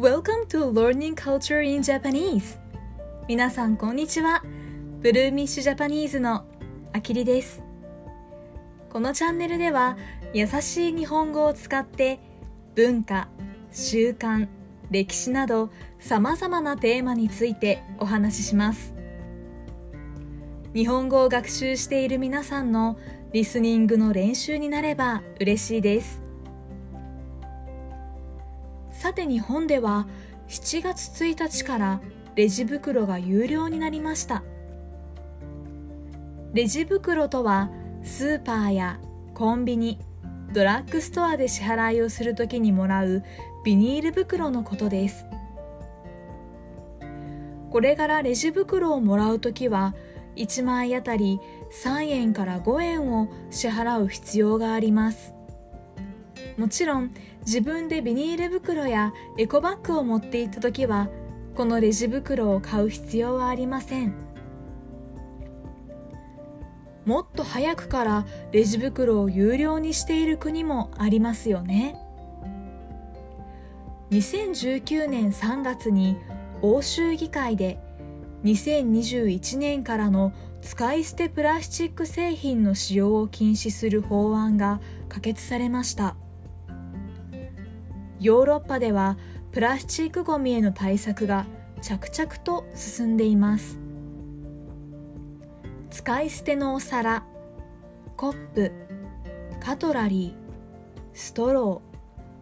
Welcome to Learning Culture in Japanese. 皆さんこんにちは。ブルーミッシュジャパニーズのあきりです。このチャンネルでは優しい日本語を使って文化、習慣、歴史など様々なテーマについてお話しします。日本語を学習している皆さんのリスニングの練習になれば嬉しいです。さて日本では7月1日からレジ袋が有料になりました。レジ袋とはスーパーやコンビニドラッグストアで支払いをするときにもらうビニール袋のことです。これからレジ袋をもらうときは1枚あたり3円から5円を支払う必要があります。もちろん自分でビニール袋やエコバッグを持っていった時はこのレジ袋を買う必要はありませんもっと早くからレジ袋を有料にしている国もありますよね2019年3月に欧州議会で2021年からの使い捨てプラスチック製品の使用を禁止する法案が可決されました。ヨーロッパではプラスチックごみへの対策が着々と進んでいます。使い捨てのお皿コップカトラリーストロ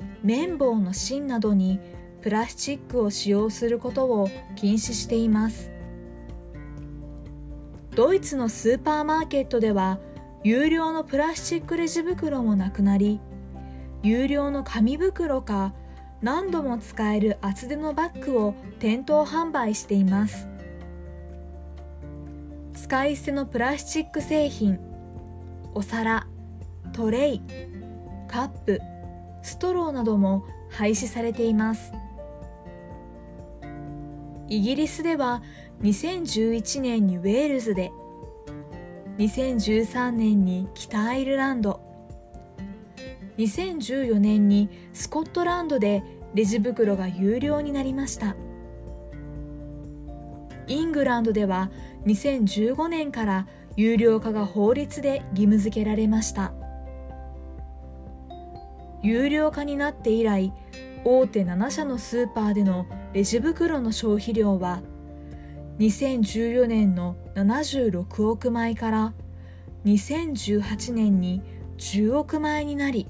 ー綿棒の芯などにプラスチックを使用することを禁止しています。ドイツのスーパーマーケットでは有料のプラスチックレジ袋もなくなり有料の紙袋か何度も使える厚手のバッグを店頭販売しています。使い捨てのプラスチック製品お皿トレイカップストローなども廃止されています。イギリスでは2011年にウェールズで2013年に北アイルランド2014年にスコットランドでレジ袋が有料になりました。イングランドでは2015年から有料化が法律で義務付けられました。有料化になって以来大手7社のスーパーでのレジ袋の消費量は2014年の76億枚から2018年に10億枚になり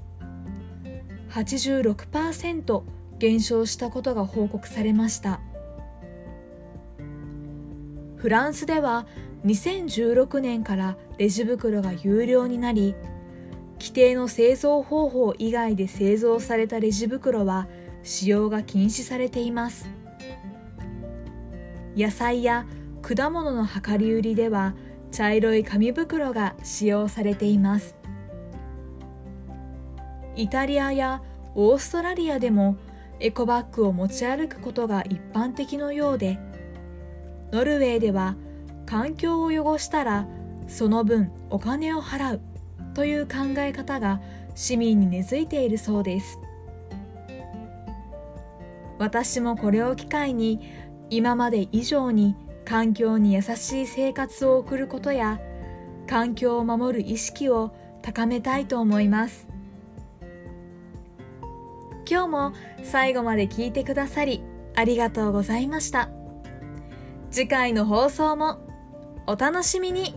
86%減少したことが報告されました。フランスでは2016年からレジ袋が有料になり規定の製造方法以外で製造されたレジ袋は使用が禁止されています。野菜や果物の量り売りでは茶色い紙袋が使用されています。イタリアやオーストラリアでもエコバッグを持ち歩くことが一般的のようでノルウェーでは環境を汚したらその分お金を払うという考え方が市民に根付いているそうです。私もこれを機会に今まで以上に環境に優しい生活を送ることや環境を守る意識を高めたいと思います。今日も最後まで聞いてくださりありがとうございました。次回の放送もお楽しみに